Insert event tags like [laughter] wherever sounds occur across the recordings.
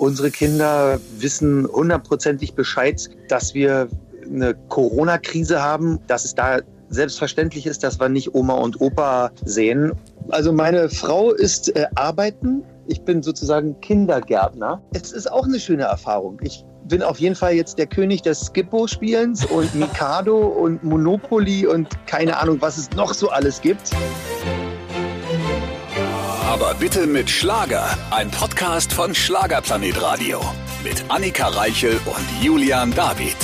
Unsere Kinder wissen hundertprozentig Bescheid, dass wir eine Corona-Krise haben, dass es da selbstverständlich ist, dass wir nicht Oma und Opa sehen. Also meine Frau ist äh, arbeiten. Ich bin sozusagen Kindergärtner. Es ist auch eine schöne Erfahrung. Ich bin auf jeden Fall jetzt der König des Skippo-Spielens und Mikado und Monopoly und keine Ahnung, was es noch so alles gibt. Aber bitte mit Schlager. Ein Podcast von Schlagerplanet Radio. Mit Annika Reichel und Julian David.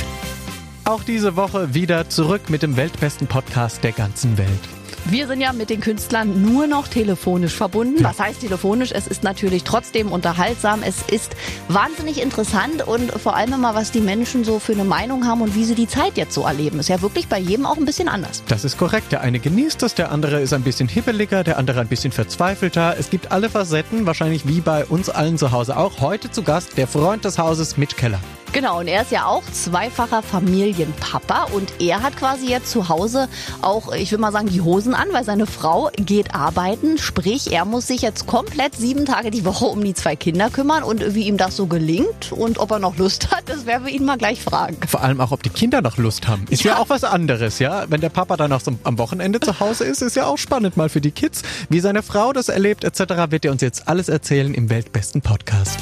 Auch diese Woche wieder zurück mit dem weltbesten Podcast der ganzen Welt. Wir sind ja mit den Künstlern nur noch telefonisch verbunden. Was heißt telefonisch? Es ist natürlich trotzdem unterhaltsam. Es ist wahnsinnig interessant und vor allem immer, was die Menschen so für eine Meinung haben und wie sie die Zeit jetzt so erleben. Ist ja wirklich bei jedem auch ein bisschen anders. Das ist korrekt. Der eine genießt es, der andere ist ein bisschen hibbeliger, der andere ein bisschen verzweifelter. Es gibt alle Facetten, wahrscheinlich wie bei uns allen zu Hause auch. Heute zu Gast der Freund des Hauses, Mitch Keller. Genau, und er ist ja auch zweifacher Familienpapa und er hat quasi jetzt zu Hause auch, ich will mal sagen, die Hosen an, weil seine Frau geht arbeiten. Sprich, er muss sich jetzt komplett sieben Tage die Woche um die zwei Kinder kümmern und wie ihm das so gelingt und ob er noch Lust hat, das werden wir ihn mal gleich fragen. Vor allem auch, ob die Kinder noch Lust haben. Ist ja, ja auch was anderes, ja? Wenn der Papa dann auch so am Wochenende zu Hause ist, ist ja auch spannend mal für die Kids. Wie seine Frau das erlebt etc., wird er uns jetzt alles erzählen im Weltbesten Podcast.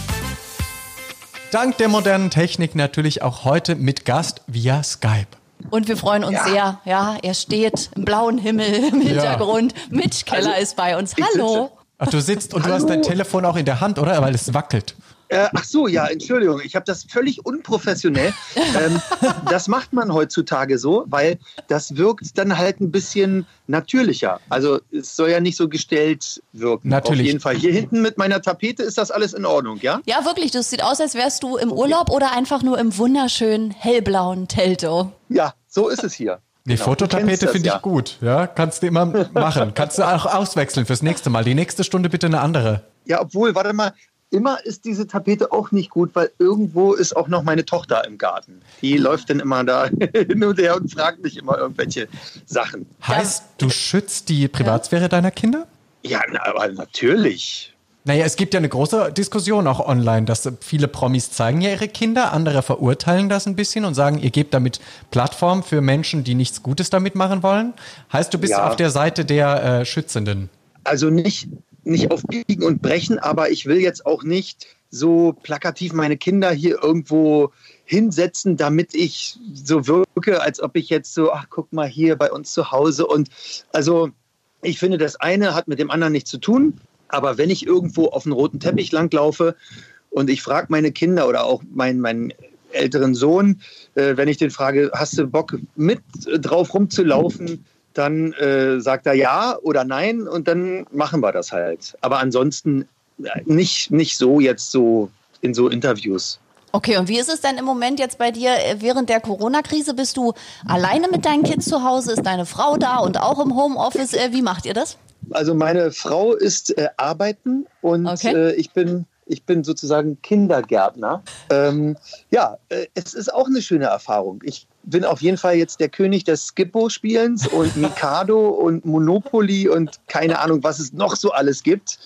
Dank der modernen Technik natürlich auch heute mit Gast via Skype. Und wir freuen uns ja. sehr. Ja, er steht im blauen Himmel [laughs] im Hintergrund. Ja. Mitch Keller also, ist bei uns. Hallo. Ach, du sitzt und Hallo. du hast dein Telefon auch in der Hand, oder? Weil es wackelt. Äh, ach so, ja, Entschuldigung, ich habe das völlig unprofessionell. [laughs] ähm, das macht man heutzutage so, weil das wirkt dann halt ein bisschen natürlicher. Also es soll ja nicht so gestellt wirken. Natürlich. Auf jeden Fall. Hier hinten mit meiner Tapete ist das alles in Ordnung, ja? Ja, wirklich. Das sieht aus, als wärst du im Urlaub oder einfach nur im wunderschönen hellblauen Telto. Ja, so ist es hier. Die genau, Fototapete finde ich ja. gut. Ja, kannst du immer machen. kannst du auch auswechseln fürs nächste Mal. Die nächste Stunde bitte eine andere. Ja, obwohl, warte mal, immer ist diese Tapete auch nicht gut, weil irgendwo ist auch noch meine Tochter im Garten. Die läuft dann immer da [laughs] hin und her und fragt mich immer irgendwelche Sachen. Heißt, du schützt die Privatsphäre deiner Kinder? Ja, na, aber natürlich. Naja, es gibt ja eine große Diskussion auch online, dass viele Promis zeigen ja ihre Kinder, andere verurteilen das ein bisschen und sagen, ihr gebt damit Plattform für Menschen, die nichts Gutes damit machen wollen. Heißt, du bist ja. auf der Seite der äh, Schützenden? Also nicht, nicht auf Biegen und Brechen, aber ich will jetzt auch nicht so plakativ meine Kinder hier irgendwo hinsetzen, damit ich so wirke, als ob ich jetzt so, ach, guck mal hier bei uns zu Hause. Und also ich finde, das eine hat mit dem anderen nichts zu tun. Aber wenn ich irgendwo auf einen roten Teppich langlaufe und ich frage meine Kinder oder auch meinen, meinen älteren Sohn, äh, wenn ich den frage, hast du Bock mit drauf rumzulaufen? Dann äh, sagt er ja oder nein und dann machen wir das halt. Aber ansonsten äh, nicht, nicht so jetzt so in so Interviews. Okay, und wie ist es denn im Moment jetzt bei dir äh, während der Corona-Krise? Bist du alleine mit deinen Kids zu Hause? Ist deine Frau da und auch im Homeoffice? Äh, wie macht ihr das? Also meine Frau ist äh, arbeiten und okay. äh, ich bin ich bin sozusagen Kindergärtner. Ähm, ja, äh, es ist auch eine schöne Erfahrung. Ich bin auf jeden Fall jetzt der König des Skippo-Spielens und [laughs] Mikado und Monopoly und keine Ahnung, was es noch so alles gibt.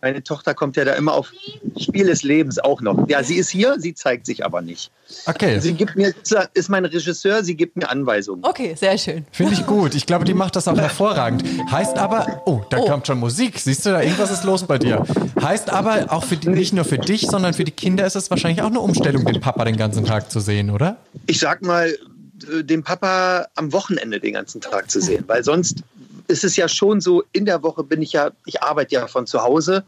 Meine Tochter kommt ja da immer auf Spiel des Lebens auch noch. Ja, sie ist hier, sie zeigt sich aber nicht. Okay. Sie gibt mir, ist mein Regisseur, sie gibt mir Anweisungen. Okay, sehr schön. Finde ich gut. Ich glaube, die macht das auch [laughs] hervorragend. Heißt aber, oh, da oh. kommt schon Musik. Siehst du, da irgendwas ist los bei dir. Heißt aber auch für die, nicht nur für dich, sondern für die Kinder ist es wahrscheinlich auch eine Umstellung, den Papa den ganzen Tag zu sehen, oder? Ich sag mal, den Papa am Wochenende den ganzen Tag zu sehen, weil sonst ist es ja schon so, in der Woche bin ich ja, ich arbeite ja von zu Hause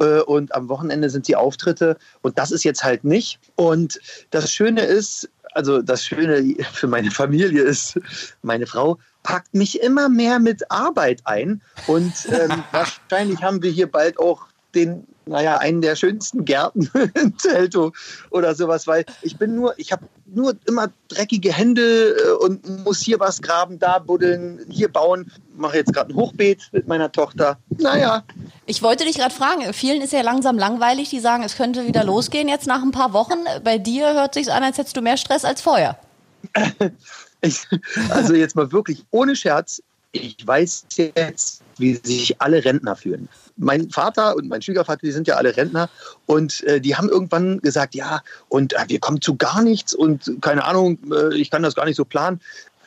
äh, und am Wochenende sind die Auftritte. Und das ist jetzt halt nicht. Und das Schöne ist, also das Schöne für meine Familie ist, meine Frau packt mich immer mehr mit Arbeit ein. Und ähm, [laughs] wahrscheinlich haben wir hier bald auch den naja, einen der schönsten Gärten [laughs] in Telto oder sowas, weil ich bin nur, ich habe nur immer dreckige Hände äh, und muss hier was graben, da buddeln, hier bauen. Mache jetzt gerade ein Hochbeet mit meiner Tochter. Naja. Ich wollte dich gerade fragen, vielen ist ja langsam langweilig, die sagen, es könnte wieder losgehen jetzt nach ein paar Wochen. Bei dir hört sich an, als hättest du mehr Stress als vorher. [laughs] ich, also jetzt mal wirklich ohne Scherz, ich weiß jetzt, wie sich alle Rentner fühlen. Mein Vater und mein Schwiegervater, die sind ja alle Rentner und äh, die haben irgendwann gesagt, ja, und äh, wir kommen zu gar nichts und keine Ahnung, äh, ich kann das gar nicht so planen.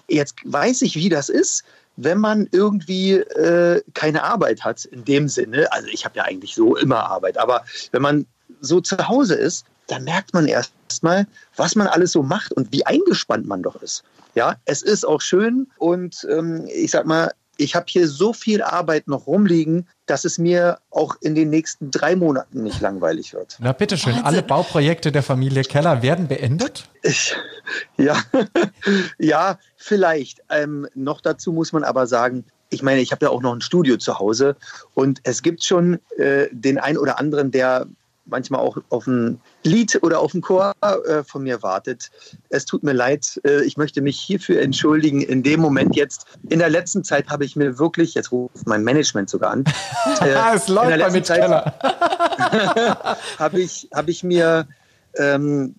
Jetzt weiß ich, wie das ist, wenn man irgendwie äh, keine Arbeit hat in dem Sinne. Also ich habe ja eigentlich so immer Arbeit, aber wenn man so zu Hause ist, dann merkt man erstmal, was man alles so macht und wie eingespannt man doch ist. Ja, es ist auch schön und ähm, ich sag mal, ich habe hier so viel Arbeit noch rumliegen, dass es mir auch in den nächsten drei Monaten nicht langweilig wird. Na bitteschön, Wahnsinn. alle Bauprojekte der Familie Keller werden beendet? Ich, ja, [laughs] ja, vielleicht. Ähm, noch dazu muss man aber sagen, ich meine, ich habe ja auch noch ein Studio zu Hause und es gibt schon äh, den einen oder anderen, der manchmal auch auf ein Lied oder auf ein Chor äh, von mir wartet. Es tut mir leid, äh, ich möchte mich hierfür entschuldigen. In dem Moment jetzt, in der letzten Zeit habe ich mir wirklich, jetzt ruft mein Management sogar an. [laughs] Äh, [laughs] es läuft bei Mitch Keller. [laughs] habe ich, hab ich mir ähm,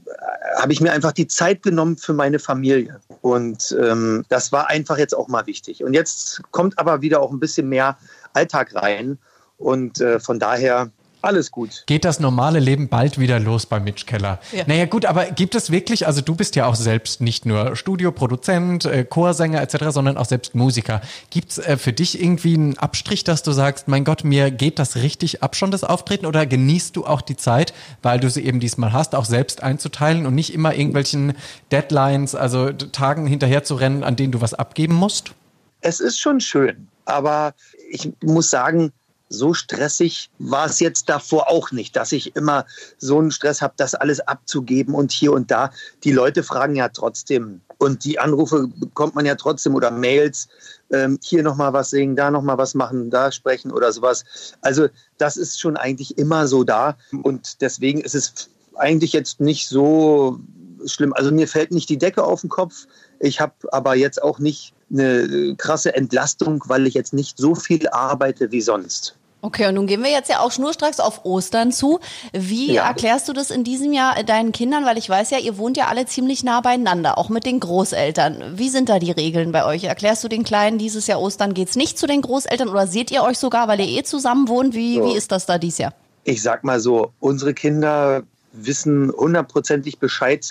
habe ich mir einfach die Zeit genommen für meine Familie. Und ähm, das war einfach jetzt auch mal wichtig. Und jetzt kommt aber wieder auch ein bisschen mehr Alltag rein. Und äh, von daher alles gut. Geht das normale Leben bald wieder los bei Mitch Keller? Ja. Naja gut, aber gibt es wirklich, also du bist ja auch selbst nicht nur Studioproduzent, äh, Chorsänger etc., sondern auch selbst Musiker. Gibt es äh, für dich irgendwie einen Abstrich, dass du sagst, mein Gott, mir geht das richtig ab schon das Auftreten oder genießt du auch die Zeit, weil du sie eben diesmal hast, auch selbst einzuteilen und nicht immer irgendwelchen Deadlines, also Tagen hinterher zu rennen, an denen du was abgeben musst? Es ist schon schön, aber ich muss sagen, so stressig war es jetzt davor auch nicht, dass ich immer so einen Stress habe, das alles abzugeben und hier und da. Die Leute fragen ja trotzdem und die Anrufe bekommt man ja trotzdem oder Mails, ähm, hier nochmal was singen, da nochmal was machen, da sprechen oder sowas. Also das ist schon eigentlich immer so da und deswegen ist es eigentlich jetzt nicht so schlimm. Also mir fällt nicht die Decke auf den Kopf. Ich habe aber jetzt auch nicht eine krasse Entlastung, weil ich jetzt nicht so viel arbeite wie sonst. Okay, und nun gehen wir jetzt ja auch schnurstracks auf Ostern zu. Wie ja. erklärst du das in diesem Jahr deinen Kindern? Weil ich weiß ja, ihr wohnt ja alle ziemlich nah beieinander, auch mit den Großeltern. Wie sind da die Regeln bei euch? Erklärst du den Kleinen, dieses Jahr Ostern geht's nicht zu den Großeltern oder seht ihr euch sogar, weil ihr eh zusammen wohnt? Wie, so. wie ist das da dieses Jahr? Ich sag mal so, unsere Kinder wissen hundertprozentig Bescheid,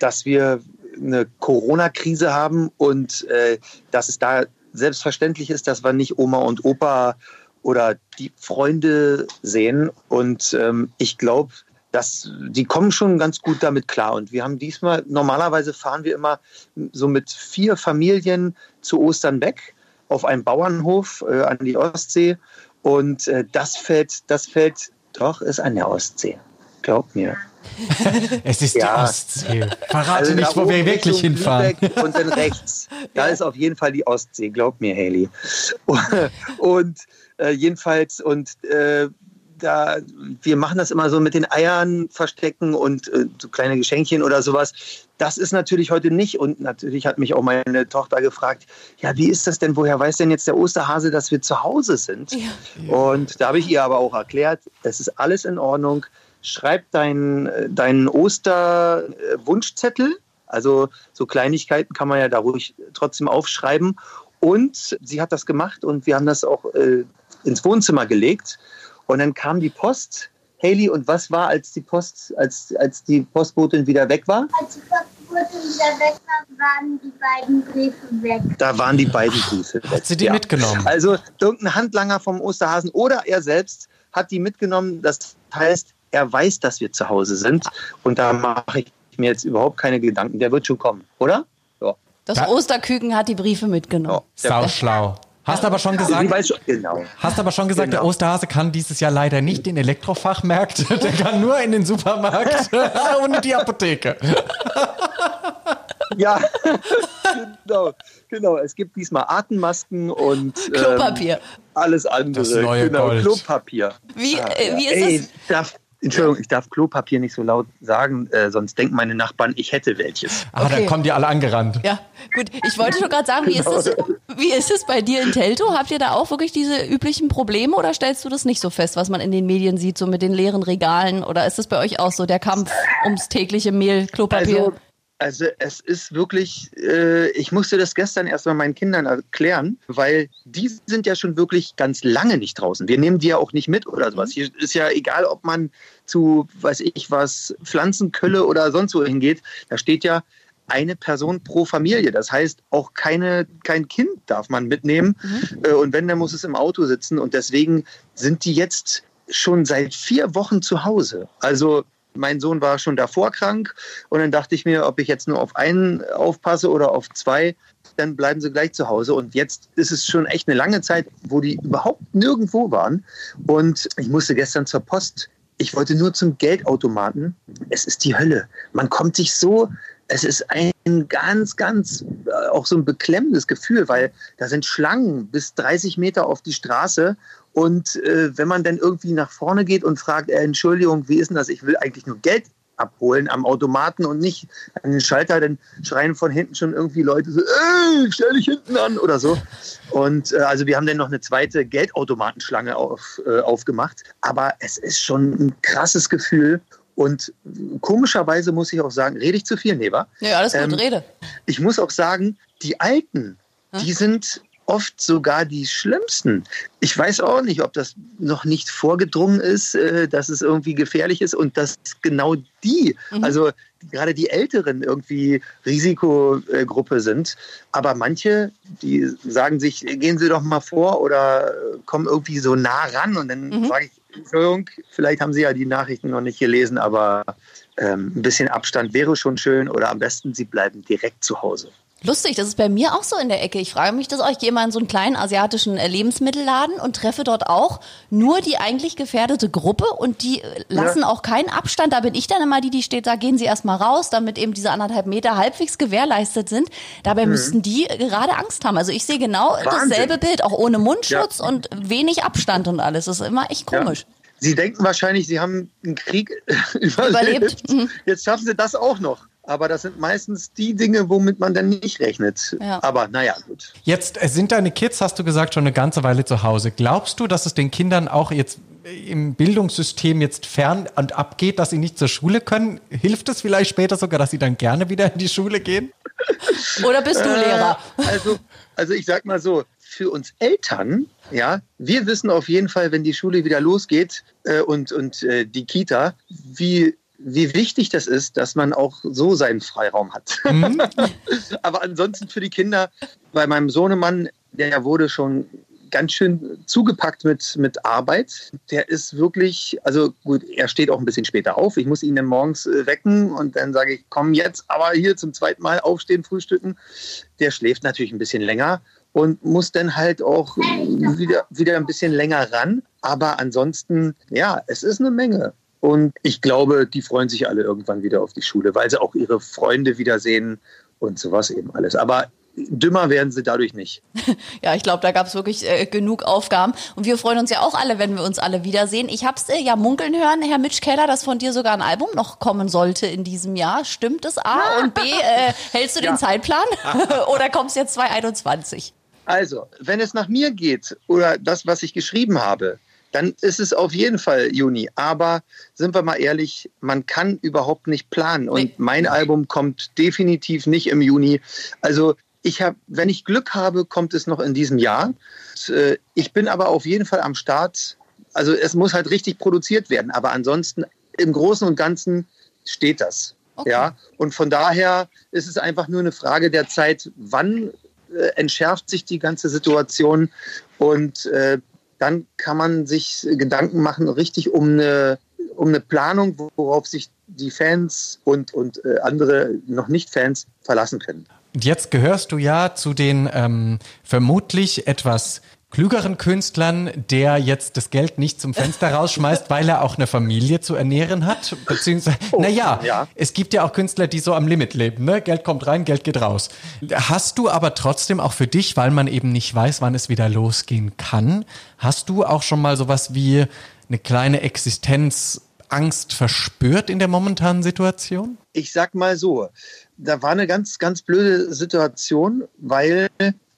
dass wir eine Corona-Krise haben und äh, dass es da selbstverständlich ist, dass wir nicht Oma und Opa oder die Freunde sehen. Und ähm, ich glaube, dass die kommen schon ganz gut damit klar. Und wir haben diesmal, normalerweise fahren wir immer so mit vier Familien zu Ostern weg auf einem Bauernhof äh, an die Ostsee. Und äh, das fällt, das fällt doch, ist an der Ostsee. Glaub mir. [laughs] es ist ja. die Ostsee. Verrate also nicht, wo wir wirklich hinfahren. und dann rechts. [laughs] Da ist auf jeden Fall die Ostsee, glaub mir, Haley. [laughs] Und äh, jedenfalls, und äh, da, wir machen das immer so mit den Eiern verstecken und äh, so kleine Geschenkchen oder sowas. Das ist natürlich heute nicht. Und natürlich hat mich auch meine Tochter gefragt, ja, wie ist das denn? Woher weiß denn jetzt der Osterhase, dass wir zu Hause sind? Ja. Und da habe ich ihr aber auch erklärt, es ist alles in Ordnung. Schreib deinen, deinen Osterwunschzettel. Also so Kleinigkeiten kann man ja da ruhig trotzdem aufschreiben. Und sie hat das gemacht und wir haben das auch äh, ins Wohnzimmer gelegt. Und dann kam die Post. Haley, und was war, als die Post, als, als die Postbotin wieder weg war? Als die Postbotin wieder weg war, waren die beiden Briefe weg. Da waren die beiden Briefe weg. Hat sie die ja. mitgenommen? Also irgendein Handlanger vom Osterhasen oder er selbst hat die mitgenommen. Das heißt, er weiß, dass wir zu Hause sind. Und da mache ich mir jetzt überhaupt keine Gedanken. Der wird schon kommen, oder? Ja. Das Osterküken hat die Briefe mitgenommen. Ja. Sau schlau. Hast aber schon gesagt, schon, genau. hast aber schon gesagt, genau. der Osterhase kann dieses Jahr leider nicht in Elektrofachmärkte, [laughs] der kann nur in den Supermarkt [laughs] und in die Apotheke. Ja, [laughs] genau, genau. Es gibt diesmal Atemmasken und ähm, Klopapier. Alles andere. Das neue genau, Gold. Klopapier. Wie, äh, wie ist Ey, es? Entschuldigung, ich darf Klopapier nicht so laut sagen, äh, sonst denken meine Nachbarn, ich hätte welches. Ah, okay. dann kommen die alle angerannt. Ja, gut. Ich wollte schon gerade sagen, wie, genau. ist es, wie ist es bei dir in Telto? Habt ihr da auch wirklich diese üblichen Probleme oder stellst du das nicht so fest, was man in den Medien sieht, so mit den leeren Regalen? Oder ist es bei euch auch so der Kampf ums tägliche Mehl, Klopapier? Also, Also es ist wirklich, äh, ich musste das gestern erst mal meinen Kindern erklären, weil die sind ja schon wirklich ganz lange nicht draußen. Wir nehmen die ja auch nicht mit oder sowas. Hier ist ja egal, ob man zu, weiß ich was, Pflanzenkölle oder sonst wo hingeht. Da steht ja eine Person pro Familie. Das heißt, auch keine, kein Kind darf man mitnehmen. Mhm. Und wenn, dann muss es im Auto sitzen. Und deswegen sind die jetzt schon seit vier Wochen zu Hause. Also mein Sohn war schon davor krank und dann dachte ich mir, ob ich jetzt nur auf einen aufpasse oder auf zwei, dann bleiben sie gleich zu Hause. Und jetzt ist es schon echt eine lange Zeit, wo die überhaupt nirgendwo waren. Und ich musste gestern zur Post. Ich wollte nur zum Geldautomaten. Es ist die Hölle. Man kommt sich so es ist ein ganz, ganz äh, auch so ein beklemmendes Gefühl, weil da sind Schlangen bis 30 Meter auf die Straße. Und äh, wenn man dann irgendwie nach vorne geht und fragt, äh, Entschuldigung, wie ist denn das? Ich will eigentlich nur Geld abholen am Automaten und nicht an den Schalter, dann schreien von hinten schon irgendwie Leute so, ey, stell dich hinten an oder so. Und äh, also wir haben dann noch eine zweite Geldautomatenschlange auf, äh, aufgemacht. Aber es ist schon ein krasses Gefühl. Und komischerweise muss ich auch sagen, rede ich zu viel, Neva? Ja, alles gut, ähm, rede. Ich muss auch sagen, die Alten, hm? die sind oft sogar die schlimmsten. Ich weiß auch nicht, ob das noch nicht vorgedrungen ist, äh, dass es irgendwie gefährlich ist und dass genau die, mhm. also gerade die Älteren irgendwie Risikogruppe sind. Aber manche, die sagen sich, gehen Sie doch mal vor oder kommen irgendwie so nah ran und dann mhm. sage ich, Entschuldigung, vielleicht haben Sie ja die Nachrichten noch nicht gelesen, aber ähm, ein bisschen Abstand wäre schon schön oder am besten, Sie bleiben direkt zu Hause. Lustig, das ist bei mir auch so in der Ecke. Ich frage mich das auch. Ich gehe mal in so einen kleinen asiatischen äh, Lebensmittelladen und treffe dort auch nur die eigentlich gefährdete Gruppe und die äh, lassen ja. auch keinen Abstand. Da bin ich dann immer die, die steht, da gehen sie erstmal raus, damit eben diese anderthalb Meter halbwegs gewährleistet sind. Dabei mhm. müssten die gerade Angst haben. Also ich sehe genau Wahnsinn. dasselbe Bild, auch ohne Mundschutz ja. und wenig Abstand und alles. Das ist immer echt komisch. Ja. Sie denken wahrscheinlich, Sie haben einen Krieg [laughs] überlebt. überlebt. Mhm. Jetzt schaffen Sie das auch noch. Aber das sind meistens die Dinge, womit man dann nicht rechnet. Ja. Aber naja, gut. Jetzt äh, sind deine Kids, hast du gesagt, schon eine ganze Weile zu Hause. Glaubst du, dass es den Kindern auch jetzt im Bildungssystem jetzt fern und abgeht, dass sie nicht zur Schule können? Hilft es vielleicht später sogar, dass sie dann gerne wieder in die Schule gehen? [laughs] Oder bist du Lehrer? Äh, also, also ich sag mal so, für uns Eltern, ja, wir wissen auf jeden Fall, wenn die Schule wieder losgeht äh, und, und äh, die Kita, wie wie wichtig das ist, dass man auch so seinen Freiraum hat. Mhm. [laughs] Aber ansonsten für die Kinder, bei meinem Sohnemann, der wurde schon ganz schön zugepackt mit, mit Arbeit. Der ist wirklich, also gut, er steht auch ein bisschen später auf. Ich muss ihn dann morgens äh, wecken und dann sage ich, komm jetzt aber hier zum zweiten Mal aufstehen, frühstücken. Der schläft natürlich ein bisschen länger und muss dann halt auch wieder, wieder ein bisschen länger ran. Aber ansonsten, ja, es ist eine Menge. Und ich glaube, die freuen sich alle irgendwann wieder auf die Schule, weil sie auch ihre Freunde wiedersehen und sowas eben alles. Aber dümmer werden sie dadurch nicht. [laughs] Ja, ich glaube, da gab es wirklich äh, genug Aufgaben. Und wir freuen uns ja auch alle, wenn wir uns alle wiedersehen. Ich habe es äh, ja munkeln hören, Herr Mitch Keller, dass von dir sogar ein Album noch kommen sollte in diesem Jahr. Stimmt es A? [laughs] Und B, äh, hältst du ja. den Zeitplan? [laughs] oder kommst jetzt 2021? Also, wenn es nach mir geht oder das, was ich geschrieben habe, dann ist es auf jeden Fall Juni. Aber sind wir mal ehrlich, man kann überhaupt nicht planen. Und mein Album kommt definitiv nicht im Juni. Also ich habe, wenn ich Glück habe, kommt es noch in diesem Jahr. Äh, ich bin aber auf jeden Fall am Start. Also es muss halt richtig produziert werden. Aber ansonsten im Großen und Ganzen steht das. Okay. Ja, und von daher ist es einfach nur eine Frage der Zeit, wann äh, entschärft sich die ganze Situation und äh, dann kann man sich Gedanken machen, richtig um eine, um eine Planung, worauf sich die Fans und, und äh, andere noch nicht Fans verlassen können. Jetzt gehörst du ja zu den ähm, vermutlich etwas klügeren Künstlern, der jetzt das Geld nicht zum Fenster rausschmeißt, [laughs] weil er auch eine Familie zu ernähren hat. Beziehungsweise, [laughs] oh, naja, ja. es gibt ja auch Künstler, die so am Limit leben. Ne? Geld kommt rein, Geld geht raus. Hast du aber trotzdem auch für dich, weil man eben nicht weiß, wann es wieder losgehen kann, hast du auch schon mal sowas wie eine kleine Existenzangst verspürt in der momentanen Situation? Ich sag mal so, da war eine ganz, ganz blöde Situation, weil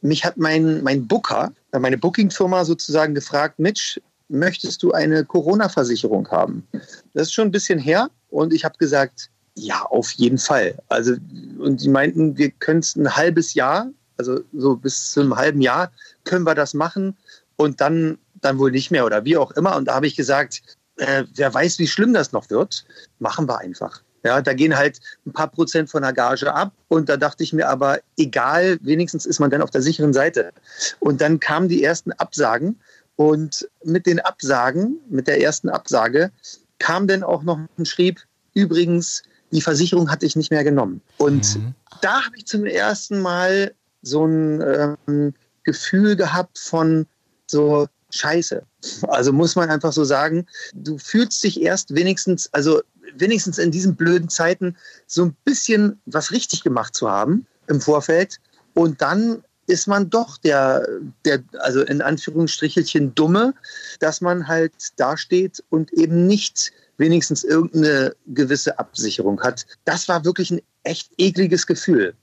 mich hat mein, mein Booker, meine Booking-Firma sozusagen gefragt, Mitch, möchtest du eine Corona-Versicherung haben? Das ist schon ein bisschen her und ich habe gesagt, Ja, auf jeden Fall. Also, und die meinten, wir können es ein halbes Jahr, also so bis zu einem halben Jahr, können wir das machen und dann, dann wohl nicht mehr oder wie auch immer. Und da habe ich gesagt, äh, wer weiß, wie schlimm das noch wird, machen wir einfach. Ja, da gehen halt ein paar Prozent von der Gage ab. Und da dachte ich mir aber, egal, wenigstens ist man dann auf der sicheren Seite. Und dann kamen die ersten Absagen. Und mit den Absagen, mit der ersten Absage, kam dann auch noch ein Schrieb, übrigens, die Versicherung hatte ich nicht mehr genommen. Und mhm. da habe ich zum ersten Mal so ein ähm, Gefühl gehabt von so Scheiße. Also muss man einfach so sagen, du fühlst dich erst wenigstens, also wenigstens in diesen blöden Zeiten so ein bisschen was richtig gemacht zu haben im Vorfeld. Und dann ist man doch der, der, also in Anführungsstrichelchen Dumme, dass man halt dasteht und eben nicht wenigstens irgendeine gewisse Absicherung hat. Das war wirklich ein echt ekliges Gefühl.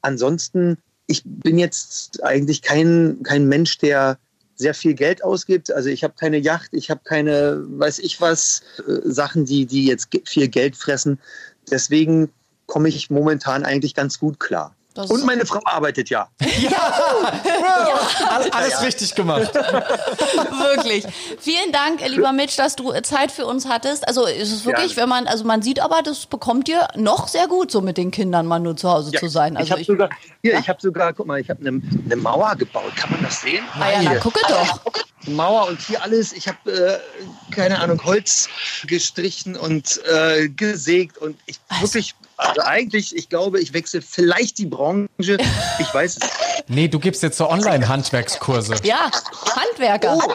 Ansonsten, ich bin jetzt eigentlich kein, kein Mensch, der sehr viel Geld ausgibt. Also ich habe keine Yacht, ich habe keine, weiß ich was, äh, Sachen, die, die jetzt viel Geld fressen. Deswegen komme ich momentan eigentlich ganz gut klar. Das und meine Frau arbeitet ja. [laughs] Ja, ja. Alles, ja. richtig gemacht. [laughs] wirklich. Vielen Dank, lieber Mitch, dass du Zeit für uns hattest. Also ist es wirklich, wenn man, also man sieht aber, das bekommt ihr noch sehr gut, so mit den Kindern mal nur zu Hause zu sein. Also ich habe sogar, hier, ich habe sogar, guck mal, ich habe eine, eine Mauer gebaut. Kann man das sehen? Ah ja, na gucke doch. Mauer und hier alles. Ich habe, äh, keine Ahnung, Holz gestrichen und äh, gesägt und ich wirklich also eigentlich, ich glaube, ich wechsle vielleicht die Branche. Ich weiß es. Nee, du gibst jetzt so Online-Handwerkskurse. Ja, Handwerker. Oh,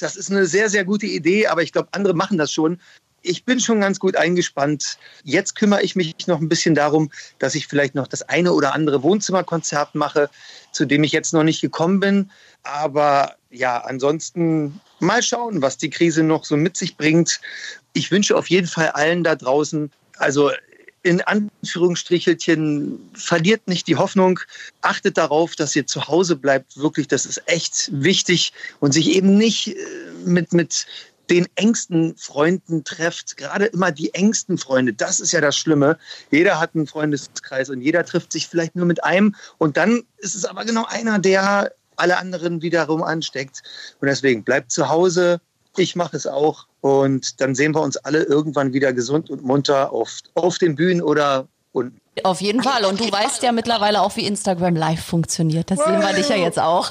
das ist eine sehr, sehr gute Idee, aber ich glaube, andere machen das schon. Ich bin schon ganz gut eingespannt. Jetzt kümmere ich mich noch ein bisschen darum, dass ich vielleicht noch das eine oder andere Wohnzimmerkonzert mache, zu dem ich jetzt noch nicht gekommen bin. Aber ja, ansonsten mal schauen, was die Krise noch so mit sich bringt. Ich wünsche auf jeden Fall allen da draußen, also in Anführungsstrichelchen, verliert nicht die Hoffnung, achtet darauf, dass ihr zu Hause bleibt. Wirklich, das ist echt wichtig und sich eben nicht äh, mit, mit den engsten Freunden trefft. Gerade immer die engsten Freunde, das ist ja das Schlimme. Jeder hat einen Freundeskreis und jeder trifft sich vielleicht nur mit einem und dann ist es aber genau einer, der alle anderen wiederum ansteckt. Und deswegen bleibt zu Hause, ich mache es auch. Und dann sehen wir uns alle irgendwann wieder gesund und munter auf, auf den Bühnen oder unten. Auf jeden Fall. Und du weißt ja mittlerweile auch, wie Instagram Live funktioniert. Das sehen wir dich ja jetzt auch.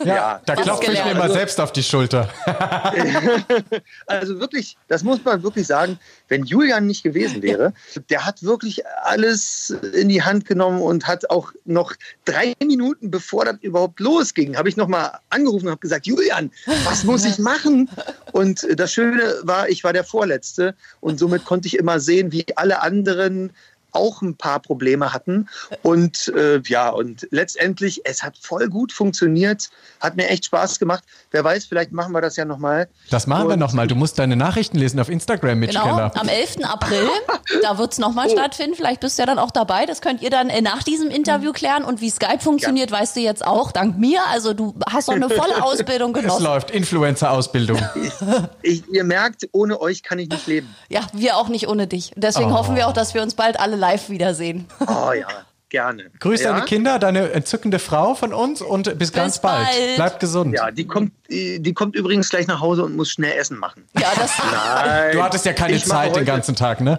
Ja, ja da klopfe ich mir mal selbst auf die Schulter. [laughs] also wirklich, das muss man wirklich sagen, wenn Julian nicht gewesen wäre, der hat wirklich alles in die Hand genommen und hat auch noch drei Minuten bevor das überhaupt losging, habe ich nochmal angerufen und habe gesagt, Julian, was muss ich machen? Und das Schöne war, ich war der Vorletzte und somit konnte ich immer sehen, wie alle anderen auch ein paar Probleme hatten. Und äh, ja, und letztendlich, es hat voll gut funktioniert, hat mir echt Spaß gemacht. Wer weiß, vielleicht machen wir das ja nochmal. Das machen und, wir nochmal. Du musst deine Nachrichten lesen auf Instagram, Mitch genau, Keller. Am 11. April, [laughs] da wird es nochmal oh. stattfinden. Vielleicht bist du ja dann auch dabei. Das könnt ihr dann äh, nach diesem Interview klären. Und wie Skype funktioniert, ja. weißt du jetzt auch, dank mir. Also du hast doch eine volle [laughs] Ausbildung genossen. Es läuft, Influencer-Ausbildung. [laughs] ihr merkt, ohne euch kann ich nicht leben. Ja, wir auch nicht ohne dich. Deswegen oh. hoffen wir auch, dass wir uns bald alle live wiedersehen. Oh ja, gerne. Grüß ja? deine Kinder, deine entzückende Frau von uns und bis, bis ganz bald. bald. Bleib gesund. Ja, die kommt, die kommt übrigens gleich nach Hause und muss schnell Essen machen. Ja, das Nein. Du hattest ja keine Zeit den ganzen Tag, ne?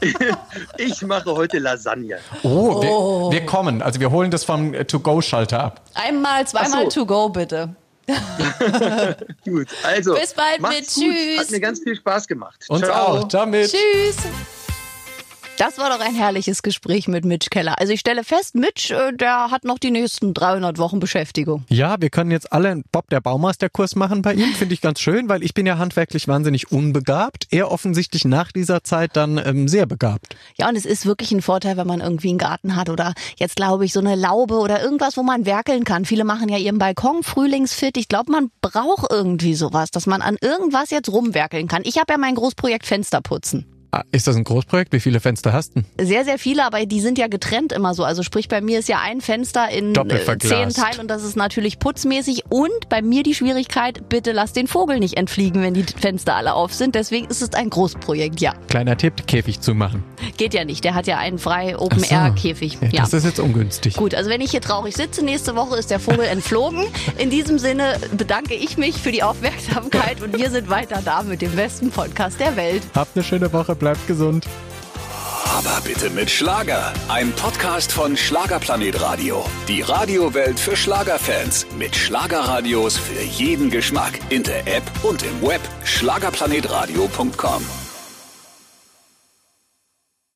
[laughs] ich mache heute Lasagne. Oh, oh. Wir, wir, kommen. Also wir holen das vom To-Go-Schalter ab. Einmal, zweimal so. To-Go, bitte. [laughs] gut, also. Bis bald mit. Tschüss. Hat mir ganz viel Spaß gemacht. Uns Ciao. auch. Damit. Tschüss. Das war doch ein herrliches Gespräch mit Mitch Keller. Also ich stelle fest, Mitch, äh, der hat noch die nächsten 300 Wochen Beschäftigung. Ja, wir können jetzt alle einen Bob der Baumeisterkurs machen bei ihm. Finde ich ganz schön, weil ich bin ja handwerklich wahnsinnig unbegabt. Er offensichtlich nach dieser Zeit dann ähm, sehr begabt. Ja, und es ist wirklich ein Vorteil, wenn man irgendwie einen Garten hat oder jetzt glaube ich so eine Laube oder irgendwas, wo man werkeln kann. Viele machen ja ihren Balkon frühlingsfit. Ich glaube, man braucht irgendwie sowas, dass man an irgendwas jetzt rumwerkeln kann. Ich habe ja mein Großprojekt Fensterputzen. Ah, Ist das ein Großprojekt? Wie viele Fenster hast du? Sehr, sehr viele, aber die sind ja getrennt immer so. Also sprich, bei mir ist ja ein Fenster in äh, zehn Teilen und das ist natürlich putzmäßig. Und bei mir die Schwierigkeit, bitte lass den Vogel nicht entfliegen, wenn die Fenster alle auf sind. Deswegen ist es ein Großprojekt, ja. Kleiner Tipp, Käfig zumachen. Geht ja nicht. Der hat ja einen frei so. Open-Air-Käfig. Ja, Ja. Das ist jetzt ungünstig. Gut, also wenn ich hier traurig sitze, nächste Woche ist der Vogel entflogen. In diesem Sinne bedanke ich mich für die Aufmerksamkeit und wir sind weiter da mit dem besten Podcast der Welt. Habt eine schöne Woche, bleibt gesund. Aber bitte mit Schlager. Ein Podcast von Schlagerplanet Radio. Die Radiowelt für Schlagerfans. Mit Schlagerradios für jeden Geschmack. In der App und im Web. Schlagerplanetradio.com.